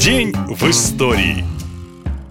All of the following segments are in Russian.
День в истории.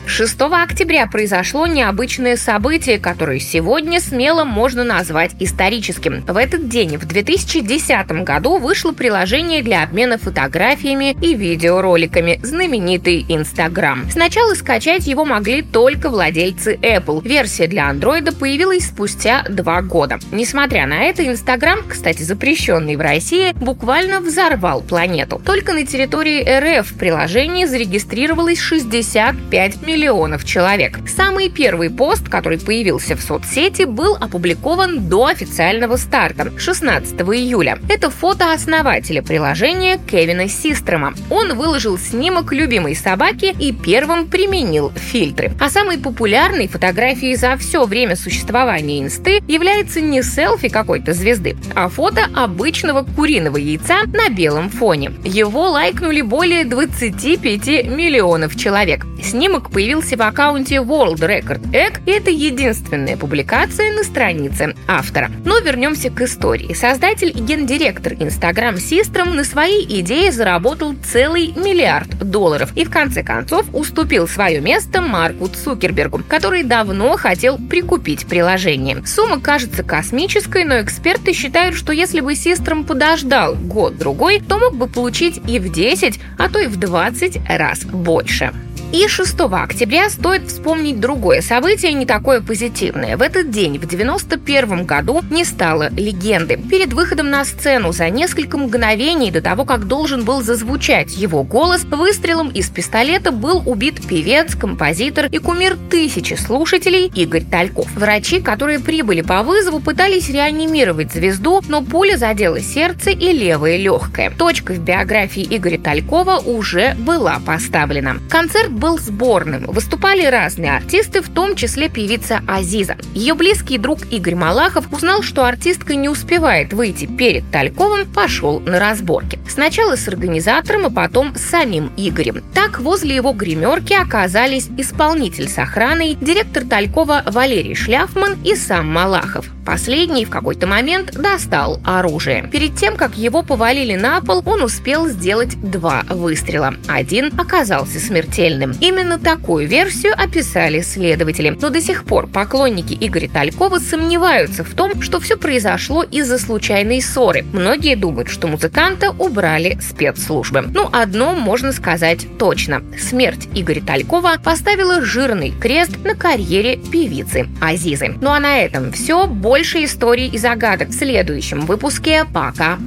6 октября произошло необычное событие, которое сегодня смело можно назвать историческим. В этот день, в 2010 году, вышло приложение для обмена фотографиями и видеороликами, знаменитый Instagram. Сначала скачать его могли только владельцы Apple. Версия для Android появилась спустя два года. Несмотря на это, Instagram, кстати, запрещенный в России, буквально взорвал планету. Только на территории РФ в приложении зарегистрировалось 65 миллионов миллионов человек. Самый первый пост, который появился в соцсети, был опубликован до официального старта 16 июля. Это фото основателя приложения Кевина Систрома. Он выложил снимок любимой собаки и первым применил фильтры. А самой популярной фотографией за все время существования инсты является не селфи какой-то звезды, а фото обычного куриного яйца на белом фоне. Его лайкнули более 25 миллионов человек. Снимок появился в аккаунте World Record Egg, и это единственная публикация на странице автора. Но вернемся к истории. Создатель и гендиректор Instagram System на своей идее заработал целый миллиард долларов и в конце концов уступил свое место Марку Цукербергу, который давно хотел прикупить приложение. Сумма кажется космической, но эксперты считают, что если бы System подождал год-другой, то мог бы получить и в 10, а то и в 20 раз больше. И 6 октября стоит вспомнить другое событие, не такое позитивное. В этот день, в 91 году, не стало легенды. Перед выходом на сцену за несколько мгновений до того, как должен был зазвучать его голос, выстрелом из пистолета был убит певец, композитор и кумир тысячи слушателей Игорь Тальков. Врачи, которые прибыли по вызову, пытались реанимировать звезду, но пуля задела сердце и левое легкое. Точка в биографии Игоря Талькова уже была поставлена. Концерт был сборным. Выступали разные артисты, в том числе певица Азиза. Ее близкий друг Игорь Малахов узнал, что артистка не успевает выйти перед Тальковым, пошел на разборки. Сначала с организатором, а потом с самим Игорем. Так возле его гримерки оказались исполнитель с охраной, директор Талькова Валерий Шляфман и сам Малахов. Последний в какой-то момент достал оружие. Перед тем, как его повалили на пол, он успел сделать два выстрела. Один оказался смертельным. Именно такую версию описали следователи. Но до сих пор поклонники Игоря Талькова сомневаются в том, что все произошло из-за случайной ссоры. Многие думают, что музыканта убрали спецслужбы. Ну, одно можно сказать точно. Смерть Игоря Талькова поставила жирный крест на карьере певицы Азизы. Ну а на этом все. Больше больше историй и загадок в следующем выпуске. Пока!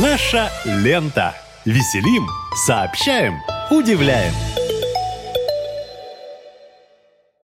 Наша лента. Веселим, сообщаем, удивляем.